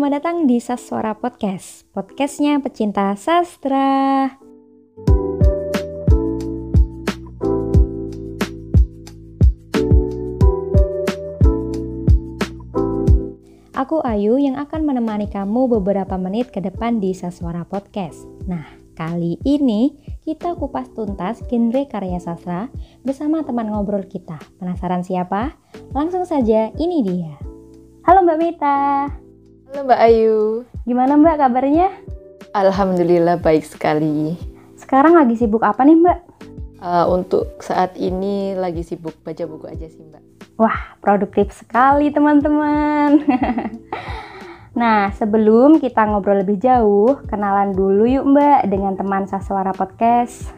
Selamat datang di Saswara Podcast, podcastnya pecinta sastra. Aku Ayu yang akan menemani kamu beberapa menit ke depan di Saswara Podcast. Nah, kali ini kita kupas tuntas genre karya sastra bersama teman ngobrol kita. Penasaran siapa? Langsung saja, ini dia. Halo Mbak Mita. Halo Mbak Ayu. Gimana Mbak kabarnya? Alhamdulillah baik sekali. Sekarang lagi sibuk apa nih Mbak? Uh, untuk saat ini lagi sibuk baca buku aja sih Mbak. Wah, produktif sekali teman-teman. nah, sebelum kita ngobrol lebih jauh, kenalan dulu yuk Mbak dengan teman Saswara Podcast.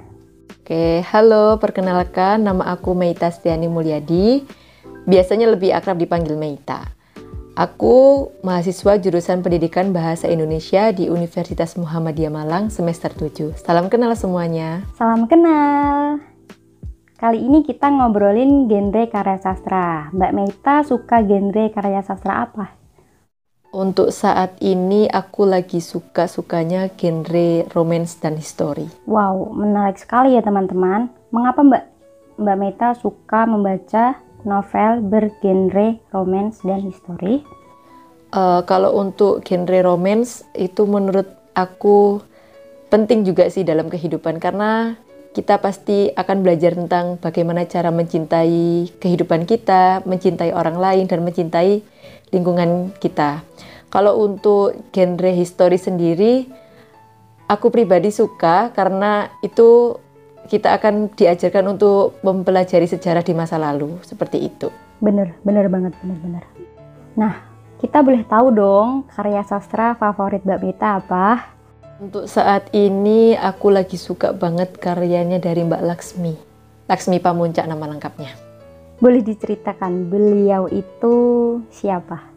Oke, halo, perkenalkan nama aku Meita Stiani Mulyadi. Biasanya lebih akrab dipanggil Meita. Aku mahasiswa jurusan Pendidikan Bahasa Indonesia di Universitas Muhammadiyah Malang semester 7. Salam kenal semuanya. Salam kenal. Kali ini kita ngobrolin genre karya sastra. Mbak Meita suka genre karya sastra apa? Untuk saat ini aku lagi suka-sukanya genre romance dan history. Wow, menarik sekali ya teman-teman. Mengapa Mbak Mbak Meita suka membaca novel bergenre romance dan history? Uh, kalau untuk genre romance itu menurut aku penting juga sih dalam kehidupan karena kita pasti akan belajar tentang bagaimana cara mencintai kehidupan kita, mencintai orang lain dan mencintai lingkungan kita. Kalau untuk genre history sendiri, aku pribadi suka karena itu kita akan diajarkan untuk mempelajari sejarah di masa lalu seperti itu. Bener, bener banget, bener, bener. Nah, kita boleh tahu dong karya sastra favorit Mbak Mita apa? Untuk saat ini aku lagi suka banget karyanya dari Mbak Laksmi. Laksmi Pamuncak nama lengkapnya. Boleh diceritakan beliau itu siapa?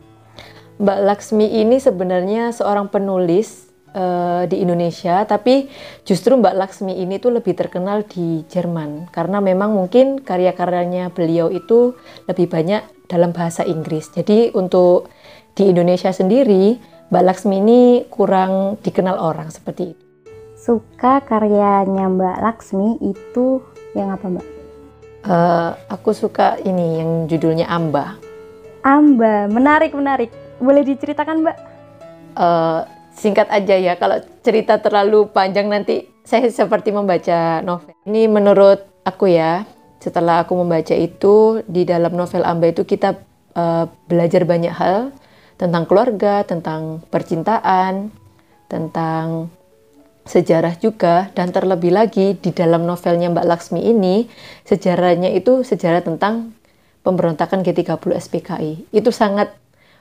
Mbak Laksmi ini sebenarnya seorang penulis uh, di Indonesia, tapi justru Mbak Laksmi ini tuh lebih terkenal di Jerman karena memang mungkin karya-karyanya beliau itu lebih banyak dalam bahasa Inggris. Jadi untuk di Indonesia sendiri Mbak Laksmi ini kurang dikenal orang seperti itu. Suka karyanya Mbak Laksmi itu yang apa Mbak? Uh, aku suka ini yang judulnya Amba. Amba, menarik menarik. Boleh diceritakan Mbak? Uh, singkat aja ya. Kalau cerita terlalu panjang nanti saya seperti membaca novel. Ini menurut aku ya. Setelah aku membaca itu di dalam novel Amba itu kita uh, belajar banyak hal tentang keluarga, tentang percintaan, tentang sejarah juga dan terlebih lagi di dalam novelnya Mbak Laksmi ini sejarahnya itu sejarah tentang pemberontakan G30 SPKI. Itu sangat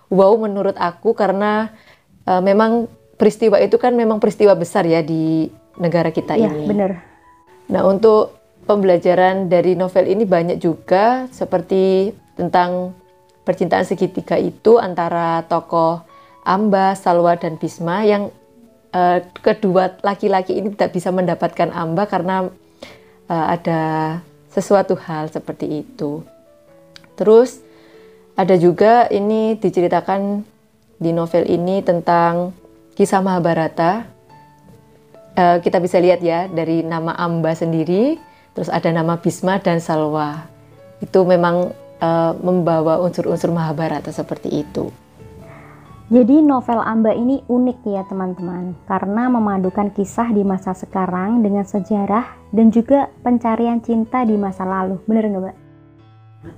wow menurut aku karena uh, memang peristiwa itu kan memang peristiwa besar ya di negara kita ya, ini. benar. Nah, untuk pembelajaran dari novel ini banyak juga seperti tentang percintaan segitiga itu antara tokoh Amba, Salwa dan Bisma yang uh, kedua laki-laki ini tidak bisa mendapatkan Amba karena uh, ada sesuatu hal seperti itu. Terus ada juga ini diceritakan di novel ini tentang kisah Mahabharata uh, kita bisa lihat ya dari nama Amba sendiri, terus ada nama Bisma dan Salwa. Itu memang uh, membawa unsur-unsur Mahabharata seperti itu. Jadi novel Amba ini unik ya teman-teman karena memadukan kisah di masa sekarang dengan sejarah dan juga pencarian cinta di masa lalu. Bener nggak Mbak?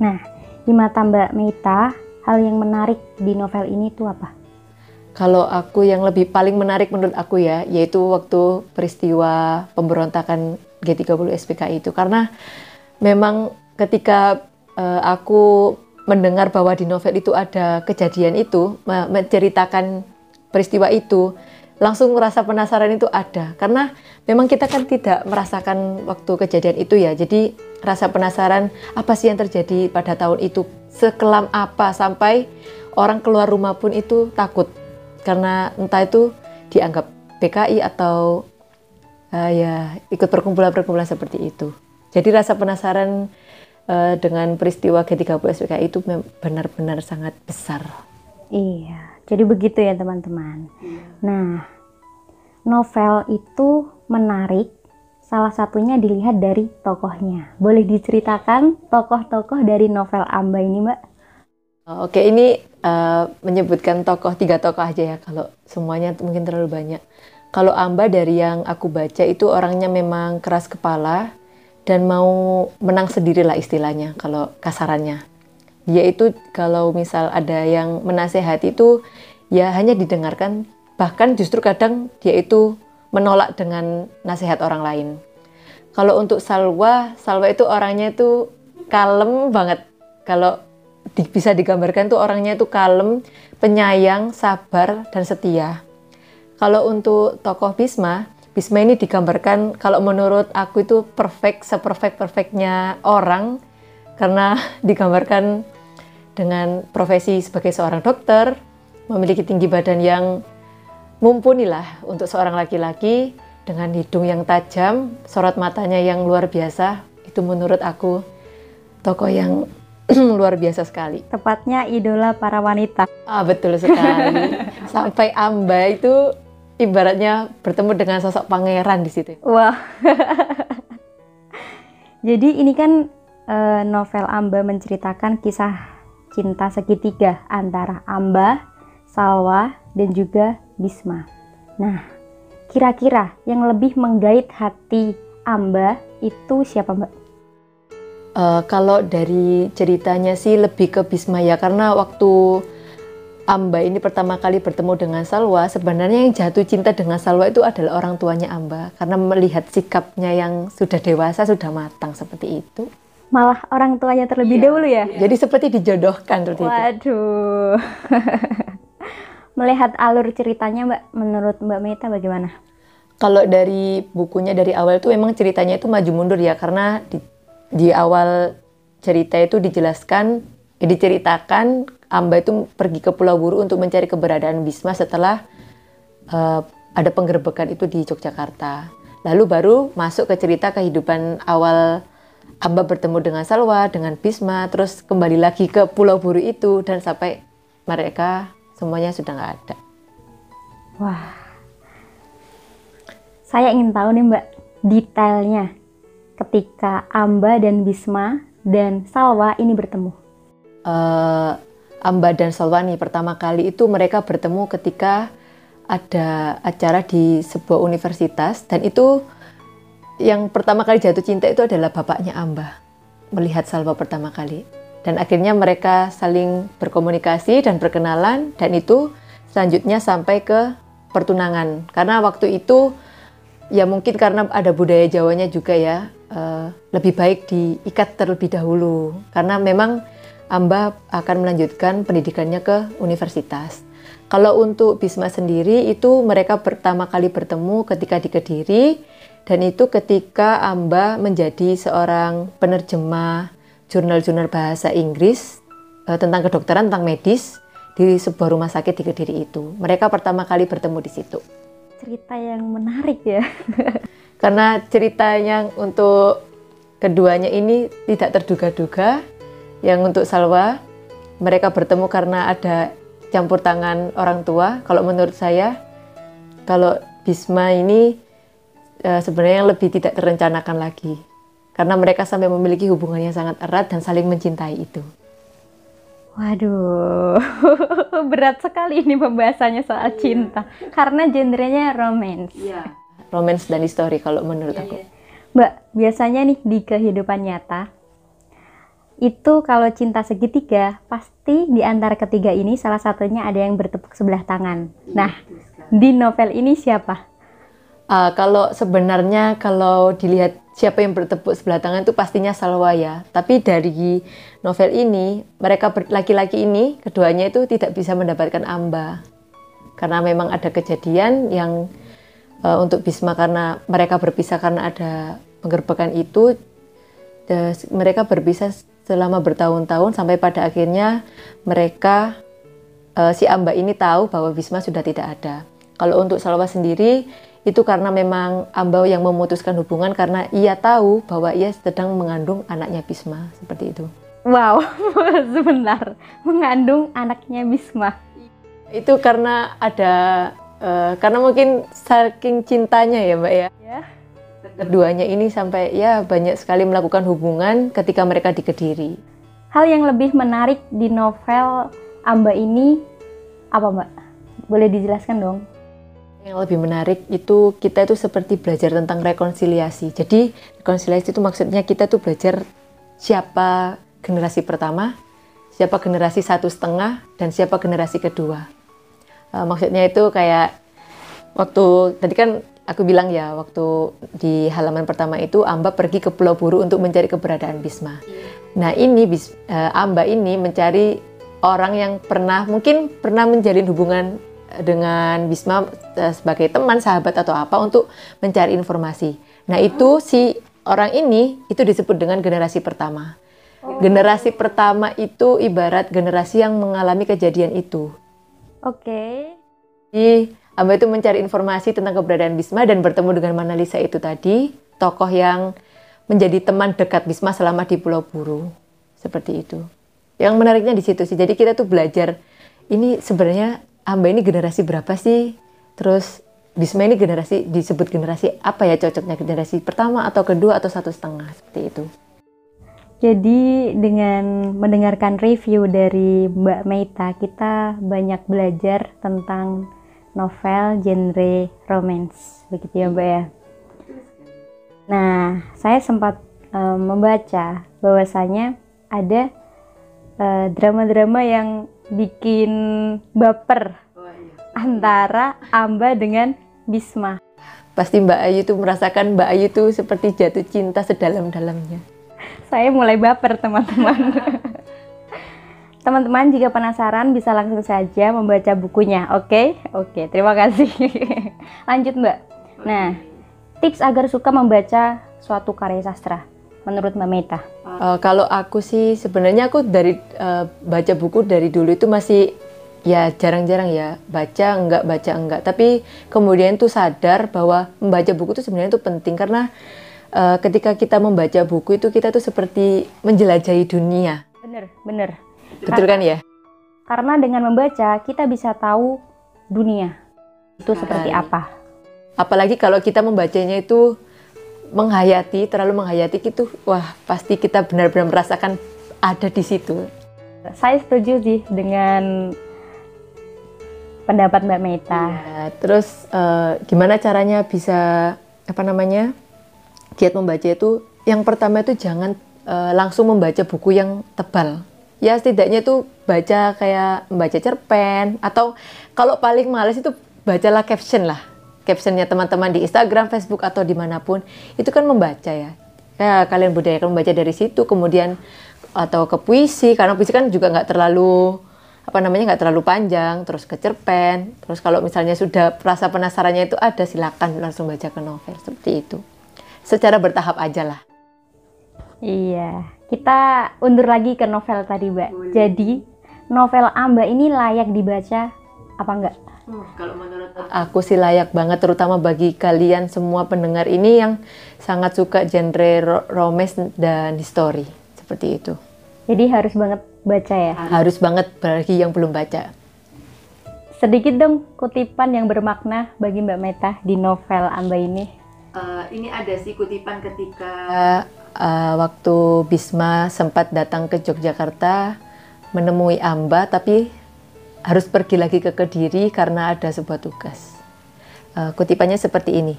Nah, di mata Mbak Meita, hal yang menarik di novel ini itu apa? Kalau aku yang lebih paling menarik menurut aku ya, yaitu waktu peristiwa pemberontakan G30 SPKI itu. Karena memang ketika uh, aku mendengar bahwa di novel itu ada kejadian itu, menceritakan peristiwa itu, langsung merasa penasaran itu ada. Karena memang kita kan tidak merasakan waktu kejadian itu ya. Jadi rasa penasaran apa sih yang terjadi pada tahun itu, sekelam apa sampai orang keluar rumah pun itu takut karena entah itu dianggap PKI atau uh, ya ikut perkumpulan-perkumpulan seperti itu. Jadi rasa penasaran uh, dengan peristiwa G30 SPKI itu benar-benar sangat besar. Iya, jadi begitu ya teman-teman. Nah, novel itu menarik. Salah satunya dilihat dari tokohnya. Boleh diceritakan tokoh-tokoh dari novel Amba ini, Mbak? Oke, ini uh, menyebutkan tokoh tiga tokoh aja ya. Kalau semuanya mungkin terlalu banyak. Kalau Amba dari yang aku baca itu orangnya memang keras kepala dan mau menang sendiri lah istilahnya kalau kasarannya. Dia itu kalau misal ada yang menasehati itu ya hanya didengarkan bahkan justru kadang dia itu menolak dengan nasihat orang lain. Kalau untuk Salwa, Salwa itu orangnya itu kalem banget. Kalau di, bisa digambarkan tuh orangnya itu kalem, penyayang, sabar, dan setia. Kalau untuk tokoh Bisma, Bisma ini digambarkan kalau menurut aku itu perfect, seperfect perfectnya orang karena digambarkan dengan profesi sebagai seorang dokter, memiliki tinggi badan yang mumpuni lah untuk seorang laki-laki dengan hidung yang tajam, sorot matanya yang luar biasa. Itu menurut aku tokoh yang luar biasa sekali. Tepatnya idola para wanita. Ah, betul sekali. Sampai Amba itu ibaratnya bertemu dengan sosok pangeran di situ. Wah. Jadi ini kan uh, novel Amba menceritakan kisah cinta segitiga antara Amba, Salwa, dan juga Bisma. Nah, kira-kira yang lebih menggait hati Amba itu siapa Mbak? Uh, kalau dari ceritanya sih lebih ke Bisma ya, karena waktu Amba ini pertama kali bertemu dengan Salwa, sebenarnya yang jatuh cinta dengan Salwa itu adalah orang tuanya Amba, karena melihat sikapnya yang sudah dewasa, sudah matang seperti itu. Malah orang tuanya terlebih iya. dahulu ya? Jadi seperti dijodohkan seperti Waduh. melihat alur ceritanya Mbak, menurut Mbak Meta bagaimana? Kalau dari bukunya dari awal itu memang ceritanya itu maju mundur ya karena di, di awal cerita itu dijelaskan, eh, diceritakan Amba itu pergi ke Pulau Buru untuk mencari keberadaan Bisma setelah uh, ada penggerbekan itu di Yogyakarta. Lalu baru masuk ke cerita kehidupan awal Amba bertemu dengan Salwa, dengan Bisma, terus kembali lagi ke Pulau Buru itu dan sampai mereka semuanya sudah nggak ada. Wah, saya ingin tahu nih Mbak detailnya ketika Amba dan Bisma dan Salwa ini bertemu. Uh, Amba dan Salwa nih pertama kali itu mereka bertemu ketika ada acara di sebuah universitas. Dan itu yang pertama kali jatuh cinta itu adalah bapaknya Amba melihat Salwa pertama kali. Dan akhirnya mereka saling berkomunikasi dan berkenalan dan itu selanjutnya sampai ke pertunangan. Karena waktu itu ya mungkin karena ada budaya Jawanya juga ya uh, lebih baik diikat terlebih dahulu karena memang Amba akan melanjutkan pendidikannya ke universitas. Kalau untuk Bisma sendiri itu mereka pertama kali bertemu ketika di Kediri dan itu ketika Amba menjadi seorang penerjemah jurnal-jurnal bahasa Inggris uh, tentang kedokteran, tentang medis di sebuah rumah sakit di Kediri itu. Mereka pertama kali bertemu di situ. Cerita yang menarik ya. Karena ceritanya untuk keduanya ini tidak terduga-duga. Yang untuk Salwa, mereka bertemu karena ada campur tangan orang tua. Kalau menurut saya, kalau Bisma ini uh, sebenarnya lebih tidak terencanakan lagi karena mereka sampai memiliki hubungan yang sangat erat dan saling mencintai itu. Waduh, berat sekali ini pembahasannya soal cinta karena genrenya romance. Iya. Romance dan history kalau menurut iya, aku. Iya. Mbak, biasanya nih di kehidupan nyata itu kalau cinta segitiga pasti di antara ketiga ini salah satunya ada yang bertepuk sebelah tangan. Iya, nah, di novel ini siapa? Uh, kalau sebenarnya kalau dilihat siapa yang bertepuk sebelah tangan itu pastinya Salwa ya. Tapi dari novel ini, mereka laki-laki ini keduanya itu tidak bisa mendapatkan Amba. Karena memang ada kejadian yang uh, untuk Bisma karena mereka berpisah karena ada penggerbekan itu uh, mereka berpisah selama bertahun-tahun sampai pada akhirnya mereka uh, si Amba ini tahu bahwa Bisma sudah tidak ada. Kalau untuk Salwa sendiri itu karena memang Ambau yang memutuskan hubungan karena ia tahu bahwa ia sedang mengandung anaknya Bisma seperti itu. Wow, sebentar, mengandung anaknya Bisma. Itu karena ada uh, karena mungkin saking cintanya ya, Mbak ya. Ya. Keduanya ini sampai ya banyak sekali melakukan hubungan ketika mereka di Kediri. Hal yang lebih menarik di novel Amba ini apa, Mbak? Boleh dijelaskan dong? Yang lebih menarik itu kita itu seperti belajar tentang rekonsiliasi. Jadi rekonsiliasi itu maksudnya kita tuh belajar siapa generasi pertama, siapa generasi satu setengah, dan siapa generasi kedua. Uh, maksudnya itu kayak waktu tadi kan aku bilang ya waktu di halaman pertama itu Amba pergi ke Pulau Buru untuk mencari keberadaan Bisma. Nah ini Bis, uh, Amba ini mencari orang yang pernah mungkin pernah menjalin hubungan dengan Bisma eh, sebagai teman, sahabat atau apa untuk mencari informasi. Nah, itu si orang ini itu disebut dengan generasi pertama. Oh. Generasi pertama itu ibarat generasi yang mengalami kejadian itu. Oke. Okay. Jadi, Amba itu mencari informasi tentang keberadaan Bisma dan bertemu dengan Manalisa itu tadi, tokoh yang menjadi teman dekat Bisma selama di Pulau Buru. Seperti itu. Yang menariknya di situ sih. Jadi kita tuh belajar ini sebenarnya Amba ini generasi berapa sih? Terus Bisma ini generasi disebut generasi apa ya cocoknya generasi pertama atau kedua atau satu setengah seperti itu. Jadi dengan mendengarkan review dari Mbak Meita kita banyak belajar tentang novel genre romance begitu ya Mbak ya. Nah saya sempat uh, membaca bahwasanya ada eh, drama-drama uh, yang bikin baper antara Amba dengan Bisma. Pasti Mbak Ayu tuh merasakan Mbak Ayu tuh seperti jatuh cinta sedalam-dalamnya. Saya mulai baper teman-teman. Teman-teman jika penasaran bisa langsung saja membaca bukunya, oke? Okay? Oke, okay, terima kasih. Lanjut Mbak. Nah, tips agar suka membaca suatu karya sastra menurut Mbak Meta? Uh, kalau aku sih sebenarnya aku dari uh, baca buku dari dulu itu masih ya jarang-jarang ya baca enggak baca enggak tapi kemudian tuh sadar bahwa membaca buku itu sebenarnya itu penting karena uh, ketika kita membaca buku itu kita tuh seperti menjelajahi dunia. Bener, bener. Betul kan ya? Karena dengan membaca kita bisa tahu dunia itu seperti apa. Apalagi kalau kita membacanya itu menghayati, terlalu menghayati gitu, wah pasti kita benar-benar merasakan ada di situ. Saya setuju sih dengan pendapat Mbak Meta. Ya, terus uh, gimana caranya bisa apa namanya giat membaca itu? Yang pertama itu jangan uh, langsung membaca buku yang tebal. Ya setidaknya itu baca kayak membaca cerpen atau kalau paling males itu bacalah caption lah captionnya teman-teman di Instagram, Facebook atau di mana pun itu kan membaca ya. Ya kalian budayakan membaca dari situ, kemudian atau ke puisi karena puisi kan juga nggak terlalu apa namanya nggak terlalu panjang, terus ke cerpen, terus kalau misalnya sudah rasa penasarannya itu ada silakan langsung baca ke novel seperti itu. Secara bertahap aja lah. Iya, kita undur lagi ke novel tadi, Mbak. Jadi, novel Amba ini layak dibaca apa enggak? Hmm, kalau menurut aku sih layak banget terutama bagi kalian semua pendengar ini yang sangat suka genre romance dan history seperti itu. Jadi harus banget baca ya? Harus banget bagi yang belum baca. Sedikit dong kutipan yang bermakna bagi Mbak Meta di novel Amba ini. Uh, ini ada sih kutipan ketika uh, waktu Bisma sempat datang ke Yogyakarta menemui Amba tapi harus pergi lagi ke Kediri karena ada sebuah tugas. Uh, kutipannya seperti ini.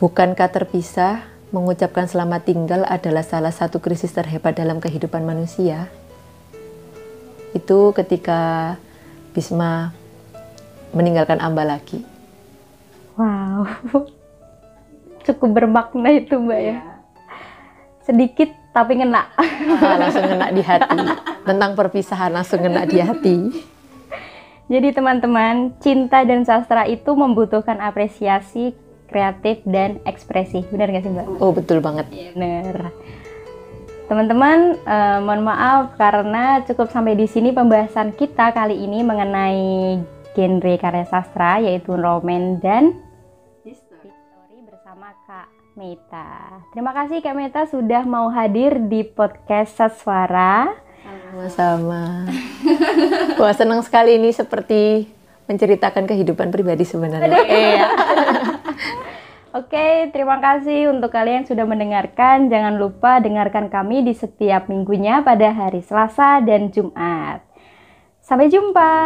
Bukankah terpisah, mengucapkan selamat tinggal adalah salah satu krisis terhebat dalam kehidupan manusia? Itu ketika Bisma meninggalkan Amba lagi. Wow, cukup bermakna itu Mbak ya. Iya. Sedikit tapi ngena. Ah, langsung ngena di hati. Tentang perpisahan langsung ngena di hati. Jadi teman-teman, cinta dan sastra itu membutuhkan apresiasi, kreatif, dan ekspresi. Benar nggak sih Mbak? Oh betul banget. Iya, benar. Teman-teman, uh, mohon maaf karena cukup sampai di sini pembahasan kita kali ini mengenai genre karya sastra yaitu roman dan bersama Kak Meta. Terima kasih Kak Meta sudah mau hadir di podcast Saswara. Sama-sama. Wah senang sekali ini seperti menceritakan kehidupan pribadi sebenarnya. Iya. Oke, terima kasih untuk kalian yang sudah mendengarkan. Jangan lupa dengarkan kami di setiap minggunya pada hari Selasa dan Jumat. Sampai jumpa.